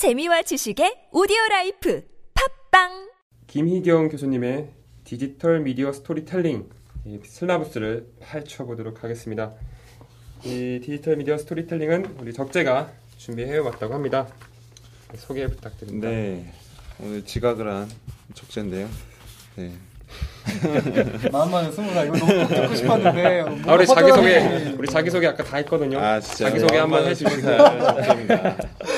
재미와 지식의 오디오 라이프 팟빵 김희경 교수님의 디지털 미디어 스토리텔링 이 syllabus를 파헤쳐 보도록 하겠습니다. 이 디지털 미디어 스토리텔링은 우리 적재가 준비해 왔다고 합니다. 소개 부탁드립니다. 네, 오늘 지각을 한 적재인데요. 네, 마음만은 스무 살 이거 너무 듣고 싶었는데 아, 우리 자기 소개 우리 자기 소개 아까 다 했거든요. 아 자기 소개 한번 해주시고 적재입니다. 이게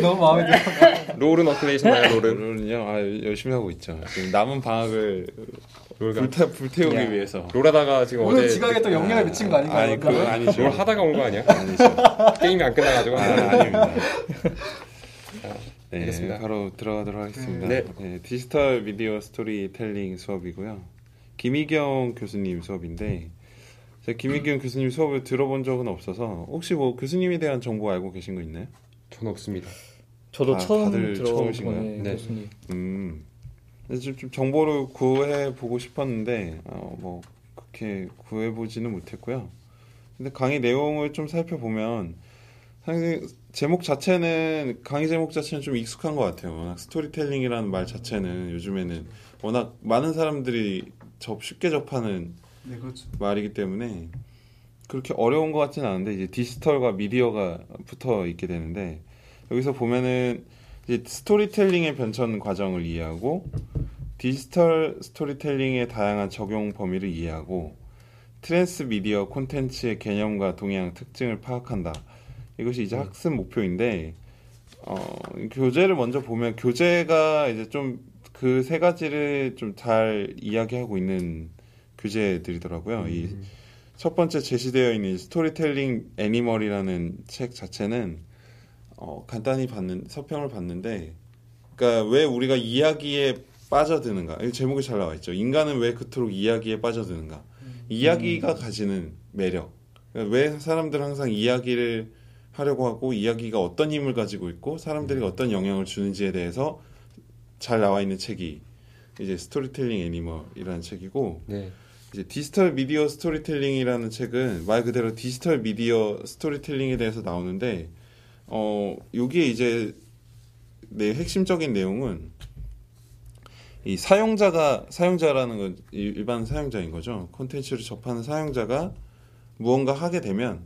너무 마음에 들어. 롤은 어떻게 되시나요? 롤은 롤은요, 아 열심히 하고 있죠. 지금 남은 방학을 롤 불태 불태우기 야. 위해서. 롤하다가 지금 오늘 어제 지각에 또 영향을 미친 거 아닌가요? 아니 그건 아니죠. 롤 하다가 온 거 아니야? 아니죠. 게임이 안 끝나가지고 아, 아닙니다. 네, 알겠습니다. 바로 들어가도록 하겠습니다. 네. 네, 디지털 미디어 스토리텔링 수업이고요. 김희경 교수님 수업인데 제가 김희경 교수님 수업을 들어본 적은 없어서 혹시 뭐 교수님에 대한 정보 알고 계신 거 있나요? 저는 없습니다. 저도 아, 처음 처음이신가요? 거네, 네. 교수님. 음, 좀 정보를 구해 보고 싶었는데 어, 뭐 그렇게 구해 보지는 못했고요. 근데 강의 내용을 좀 살펴보면 사실 제목 자체는 강의 제목 자체는 좀 익숙한 것 같아요. 워낙 스토리텔링이라는 말 자체는 요즘에는 워낙 많은 사람들이 접 쉽게 접하는 네 그렇죠. 말이기 때문에 그렇게 어려운 것 같지는 않은데 이제 디지털과 미디어가 붙어 있게 되는데 여기서 보면은 이제 스토리텔링의 변천 과정을 이해하고 디지털 스토리텔링의 다양한 적용 범위를 이해하고 트랜스 미디어 콘텐츠의 개념과 동향 특징을 파악한다. 이것이 이제 학습 목표인데 어, 교재를 먼저 보면 교재가 이제 좀 그 세 가지를 좀 잘 이야기하고 있는 교재들이더라고요. 이 첫 번째 제시되어 있는 스토리텔링 애니멀이라는 책 자체는 어, 간단히 봤는 서평을 봤는데, 그러니까 왜 우리가 이야기에 빠져드는가? 이 제목이 잘 나와 있죠. 인간은 왜 그토록 이야기에 빠져드는가? 이야기가 가지는 매력. 그러니까 왜 사람들은 항상 이야기를 하려고 하고 이야기가 어떤 힘을 가지고 있고 사람들이 어떤 영향을 주는지에 대해서 잘 나와 있는 책이 이제 스토리텔링 애니멀이라는 책이고 네. 이제 디지털 미디어 스토리텔링이라는 책은 말 그대로 디지털 미디어 스토리텔링에 대해서 나오는데 어 여기에 이제 내 핵심적인 내용은 이 사용자가 사용자라는 건 일- 일반 사용자인 거죠. 콘텐츠를 접하는 사용자가 무언가 하게 되면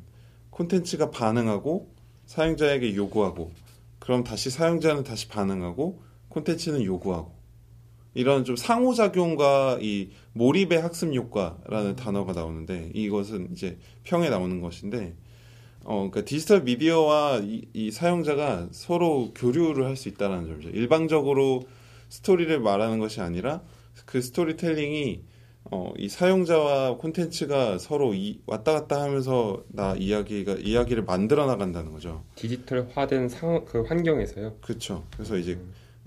콘텐츠가 반응하고 사용자에게 요구하고 그럼 다시 사용자는 다시 반응하고 콘텐츠는 요구하고 이런 좀 상호작용과 이 몰입의 학습 효과라는 단어가 나오는데 이것은 이제 평에 나오는 것인데 어 그러니까 디지털 미디어와 이, 이 사용자가 서로 교류를 할 수 있다는 점이죠. 일방적으로 스토리를 말하는 것이 아니라 그 스토리텔링이 어, 이 사용자와 콘텐츠가 서로 이, 왔다 갔다 하면서 나 이야기가 이야기를 만들어 나간다는 거죠. 디지털화된 상, 그 환경에서요. 그렇죠. 그래서 이제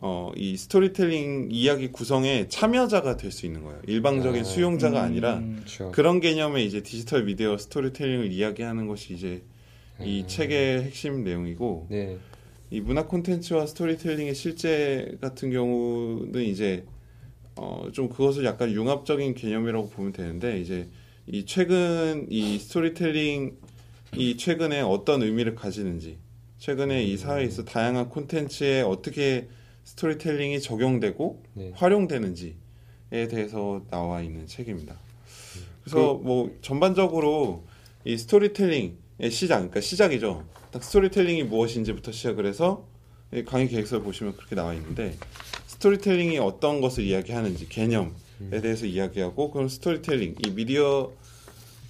어, 이 스토리텔링 이야기 구성에 참여자가 될 수 있는 거예요. 일방적인 아, 수용자가 아니라 음, 그렇죠. 그런 개념의 이제 디지털 미디어 스토리텔링을 이야기하는 것이 이제 이 음. 책의 핵심 내용이고 네. 이 문화 콘텐츠와 스토리텔링의 실제 같은 경우는 이제 어, 좀 그것을 약간 융합적인 개념이라고 보면 되는데 이제 이 최근 이 스토리텔링 이 최근에 어떤 의미를 가지는지 최근에 이 사회에서 다양한 콘텐츠에 어떻게 스토리텔링이 적용되고 네. 활용되는지에 대해서 나와 있는 책입니다. 그래서 뭐 전반적으로 이 스토리텔링의 시작, 그러니까 시작이죠. 딱 스토리텔링이 무엇인지부터 시작을 해서 이 강의 계획서를 보시면 그렇게 나와 있는데 스토리텔링이 어떤 것을 이야기하는지 개념에 대해서 이야기하고 그럼 스토리텔링 이 미디어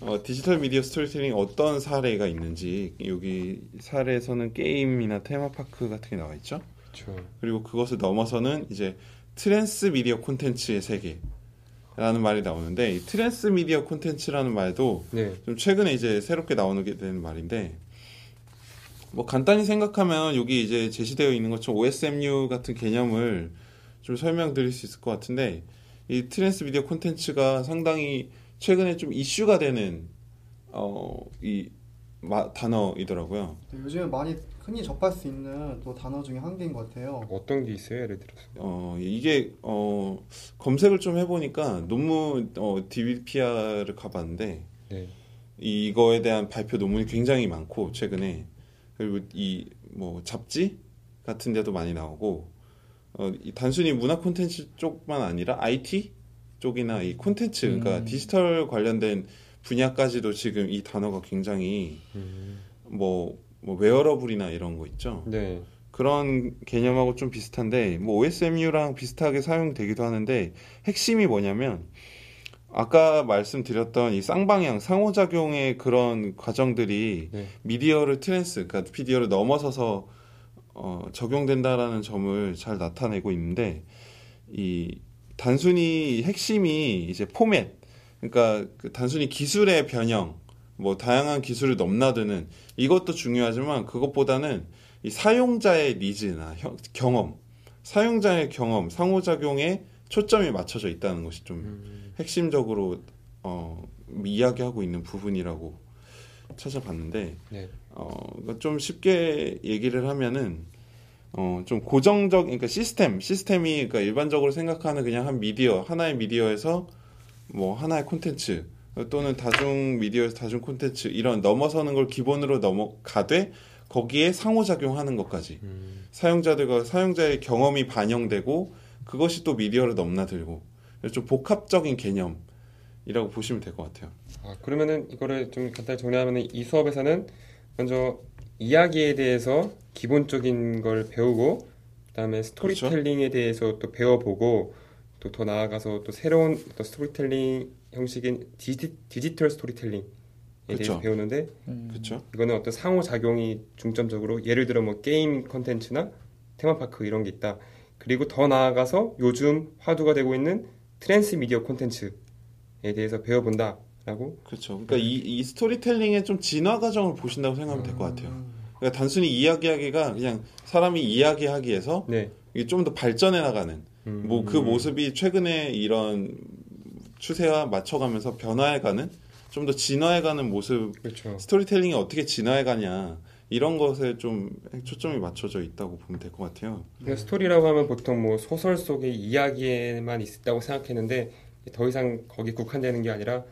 어, 디지털 미디어 스토리텔링 어떤 사례가 있는지 여기 사례에서는 게임이나 테마파크 같은 게 나와 있죠. 그렇죠. 그리고 그것을 넘어서는 이제 트랜스 미디어 콘텐츠의 세계 라는 말이 나오는데 이 트랜스 미디어 콘텐츠라는 말도 네. 좀 최근에 이제 새롭게 나오게 된 말인데 뭐 간단히 생각하면 여기 이제 제시되어 있는 것처럼 OSMU 같은 개념을 좀 설명드릴 수 있을 것 같은데 이 트랜스 미디어 콘텐츠가 상당히 최근에 좀 이슈가 되는 어 이 단어이더라고요. 네, 요즘에 많이 흔히 접할 수 있는 또 단어 중에 한 개인 것 같아요. 어떤 게 있어요? 예를 들어서. 어 이게 어 검색을 좀 해보니까 논문 어 DBpia를 가봤는데 네. 이거에 대한 발표 논문이 굉장히 많고 최근에 그리고 이 뭐 잡지 같은 데도 많이 나오고 어, 이 단순히 문화 콘텐츠 쪽만 아니라 IT 쪽이나 이 콘텐츠 그러니까 음. 디지털 관련된 분야까지도 지금 이 단어가 굉장히 뭐, 뭐 웨어러블이나 이런 거 있죠. 네. 그런 개념하고 좀 비슷한데 뭐 OSMU랑 비슷하게 사용되기도 하는데 핵심이 뭐냐면 아까 말씀드렸던 이 쌍방향 상호작용의 그런 과정들이 네. 미디어를 trans 그러니까 미디어를 넘어서서 어, 적용된다라는 점을 잘 나타내고 있는데 이 단순히 핵심이 이제 포맷 그러니까 그 단순히 기술의 변형 뭐 다양한 기술을 넘나드는 이것도 중요하지만 그것보다는 이 사용자의 니즈나 형- 경험 사용자의 경험 상호작용에 초점이 맞춰져 있다는 것이 좀 음, 핵심적으로 어, 이야기하고 있는 부분이라고 찾아봤는데 네. 어, 그러니까 좀 쉽게 얘기를 하면은 어, 좀 고정적 그러니까 시스템 시스템이 그러니까 일반적으로 생각하는 그냥 한 미디어 하나의 미디어에서 뭐 하나의 콘텐츠 또는 다중 미디어에서 다중 콘텐츠 이런 넘어서는 걸 기본으로 넘어가되 거기에 상호작용하는 것까지. 음, 사용자들과 사용자의 경험이 반영되고 그것이 또 미디어를 넘나들고 좀 복합적인 개념이라고 보시면 될 것 같아요. 아, 그러면은 이거를 좀 간단히 정리하면은 이 수업에서는 먼저 이야기에 대해서 기본적인 걸 배우고 그다음에 스토리텔링에 대해서 또 배워보고 또 더 나아가서 또 새로운 또 스토리텔링 형식인 디지, 디지털 스토리텔링에 대해서 그쵸. 배우는데 음. 그렇죠? 이거는 어떤 상호작용이 중점적으로 예를 들어 뭐 게임 컨텐츠나 테마파크 이런 게 있다. 그리고 더 나아가서 요즘 화두가 되고 있는 트랜스미디어 콘텐츠에 대해서 배워본다 라고 그렇죠. 그러니까 이, 이 스토리텔링의 좀 진화 과정을 보신다고 생각하면 될 것 같아요. 그러니까 단순히 이야기하기가 그냥 사람이 이야기하기에서 네. 이게 좀 더 발전해 나가는 음, 뭐그 모습이 최근에 이런 추세와 맞춰가면서 변화해가는 좀 더 진화해가는 모습 그렇죠. 스토리텔링이 어떻게 진화해가냐 이런 것에 좀 초점이 맞춰져 있다고 보면 될 것 같아요. 근데 스토리라고 하면 보통 뭐 소설 속의 이야기에만 있다고 생각했는데 더 이상 거기 국한되는 게 아니라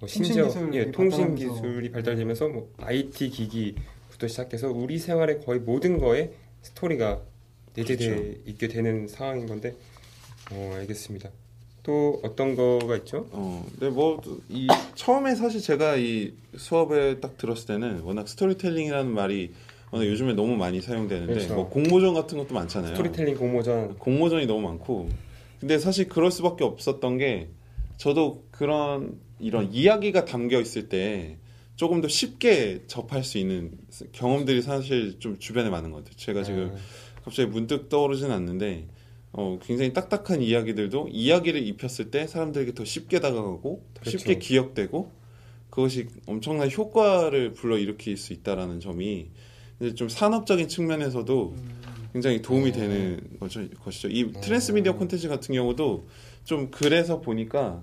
뭐 심지어 통신 기술이 예, 통신. 기술이 발달되면서 뭐 IT 기기부터 시작해서 우리 생활의 거의 모든 거에 스토리가 내재되어 그렇죠. 있게 되는 상황인 건데 어, 알겠습니다. 또 어떤 거가 있죠? 어, 근데 뭐이 처음에 사실 제가 이 수업에 딱 들었을 때는 워낙 스토리텔링이라는 말이 워낙 요즘에 너무 많이 사용되는데 그렇죠. 뭐 공모전 같은 것도 많잖아요. 스토리텔링 공모전 공모전이 너무 많고 근데 사실 그럴 수밖에 없었던 게 저도 그런 이런 이야기가 담겨 있을 때 조금 더 쉽게 접할 수 있는 경험들이 사실 좀 주변에 많은 것 같아요. 제가 지금 아, 갑자기 문득 떠오르진 않는데 어, 굉장히 딱딱한 이야기들도 이야기를 입혔을 때 사람들에게 더 쉽게 다가가고 더 그렇죠. 쉽게 기억되고 그것이 엄청난 효과를 불러일으킬 수 있다라는 점이 이제 좀 산업적인 측면에서도 굉장히 도움이 어. 되는 거죠, 것이죠. 이 트랜스미디어 콘텐츠 같은 경우도 좀 그래서 보니까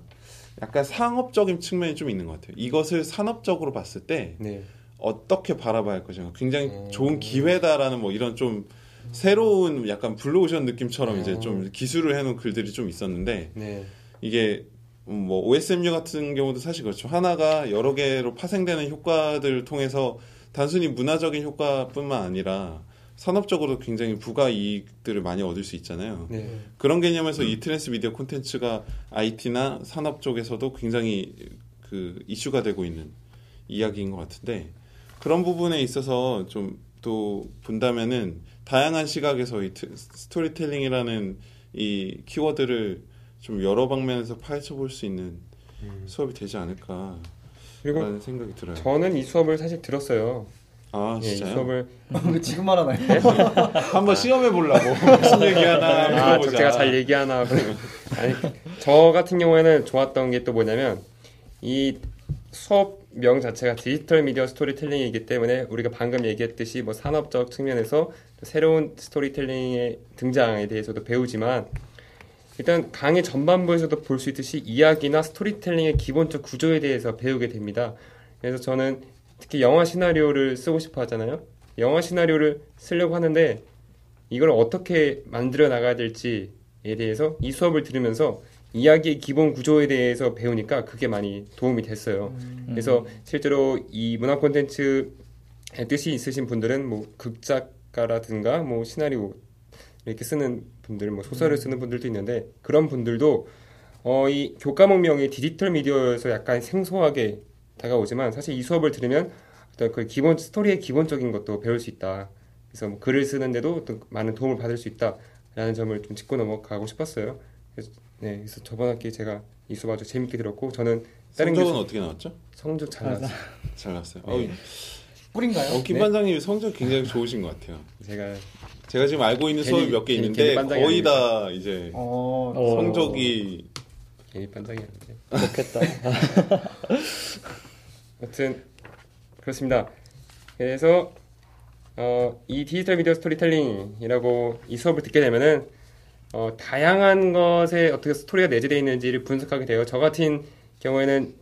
약간 상업적인 측면이 좀 있는 것 같아요. 이것을 산업적으로 봤을 때 네. 어떻게 바라봐야 할 것인가 굉장히 어. 좋은 기회다라는 뭐 이런 좀 새로운 약간 블루오션 느낌처럼 이제 어. 좀 기술을 해놓은 글들이 좀 있었는데 네. 이게 음, 뭐 OSMU 같은 경우도 사실 그렇죠 하나가 여러 개로 파생되는 효과들을 통해서 단순히 문화적인 효과뿐만 아니라 산업적으로 굉장히 부가 이익들을 많이 얻을 수 있잖아요. 네. 그런 개념에서 이 transmedia 콘텐츠가 IT나 산업 쪽에서도 굉장히 그 이슈가 되고 있는 이야기인 것 같은데 그런 부분에 있어서 좀 또 본다면은 다양한 시각에서 이 트- 스토리텔링이라는 이 키워드를 좀 여러 방면에서 파헤쳐 볼 수 있는 음. 수업이 되지 않을까라는 그리고 생각이 들어요. 저는 이 수업을 사실 들었어요. 아 예, 이 진짜요? 수업을 왜 지금 말하나요? 한번 시험해 보려고 무슨 얘기 하나 아, 물어보자. 적재가 잘 얘기하나. 아니, 저 같은 경우에는 좋았던 게 또 뭐냐면 이 수업명 자체가 디지털 미디어 스토리텔링이기 때문에 우리가 방금 얘기했듯이 뭐 산업적 측면에서 또 새로운 스토리텔링의 등장에 대해서도 배우지만 일단 강의 전반부에서도 볼 수 있듯이 이야기나 스토리텔링의 기본적 구조에 대해서 배우게 됩니다. 그래서 저는 특히 영화 시나리오를 쓰고 싶어 하잖아요. 영화 시나리오를 쓰려고 하는데 이걸 어떻게 만들어 나가야 될지에 대해서 이 수업을 들으면서 이야기의 기본 구조에 대해서 배우니까 그게 많이 도움이 됐어요. 그래서 실제로 이 문화 콘텐츠에 뜻이 있으신 분들은 뭐 극작 작가라든가 뭐 시나리오 이렇게 쓰는 분들, 뭐 소설을 쓰는 분들도 있는데 그런 분들도 어, 이 교과목명이 디지털 미디어에서 약간 생소하게 다가오지만 사실 이 수업을 들으면 어떤 그 기본 스토리의 기본적인 것도 배울 수 있다. 그래서 뭐 글을 쓰는데도 어떤 많은 도움을 받을 수 있다라는 점을 좀 짚고 넘어가고 싶었어요. 네, 그래서 저번 학기 제가 이 수업 아주 재밌게 들었고 저는 다른 성적은 교수 어떻게 나왔죠? 성적 잘 나왔어요. 잘 났어요. 네. 꿀인가요? 어, 김 네. 반장님 성적 굉장히 좋으신 것 같아요. 제가 제가 지금 알고 있는 수업이 몇 개 있는데 거의 다 이제 어, 어. 성적이 괜히 반장이었는데 좋겠다. 아무튼 그렇습니다. 그래서 어, 이 디지털 미디어 스토리텔링이라고 이 수업을 듣게 되면은 어, 다양한 것에 어떻게 스토리가 내재되어 있는지를 분석하게 돼요. 저 같은 경우에는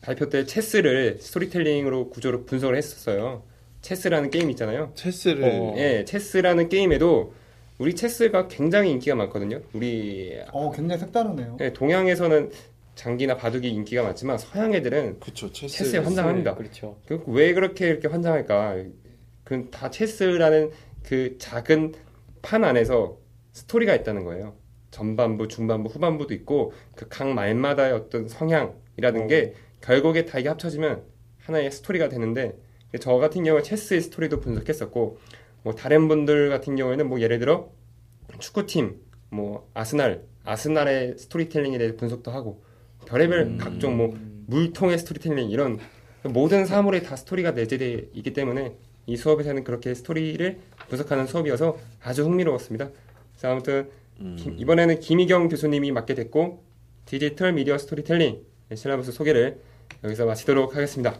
발표 때 체스를 스토리텔링으로 구조로 분석을 했었어요. 체스라는 게임 있잖아요. 체스를 어. 예, 체스라는 게임에도 우리 체스가 굉장히 인기가 많거든요. 우리 어, 굉장히 색다르네요. 예, 동양에서는 장기나 바둑이 인기가 많지만 서양 애들은 그쵸 체스 체스에 환장합니다. 그렇죠. 그왜 그렇게 이렇게 환장할까? 그다 체스라는 그 작은 판 안에서 스토리가 있다는 거예요. 전반부, 중반부, 후반부도 있고 그 각 말마다의 어떤 성향이라는 게 결국에 다 이게 합쳐지면 하나의 스토리가 되는데 저 같은 경우에 체스의 스토리도 분석했었고 뭐 다른 분들 같은 경우에는 뭐 예를 들어 축구팀, 뭐 아스날, 아스날의 스토리텔링에 대해 분석도 하고 별의별 각종 뭐 물통의 스토리텔링 이런 모든 사물에 다 스토리가 내재되어 있기 때문에 이 수업에서는 그렇게 스토리를 분석하는 수업이어서 아주 흥미로웠습니다. 그래서 아무튼 김- 이번에는 김희경 교수님이 맡게 됐고 디지털 미디어 스토리텔링 실라버스 소개를 여기서 마치도록 하겠습니다.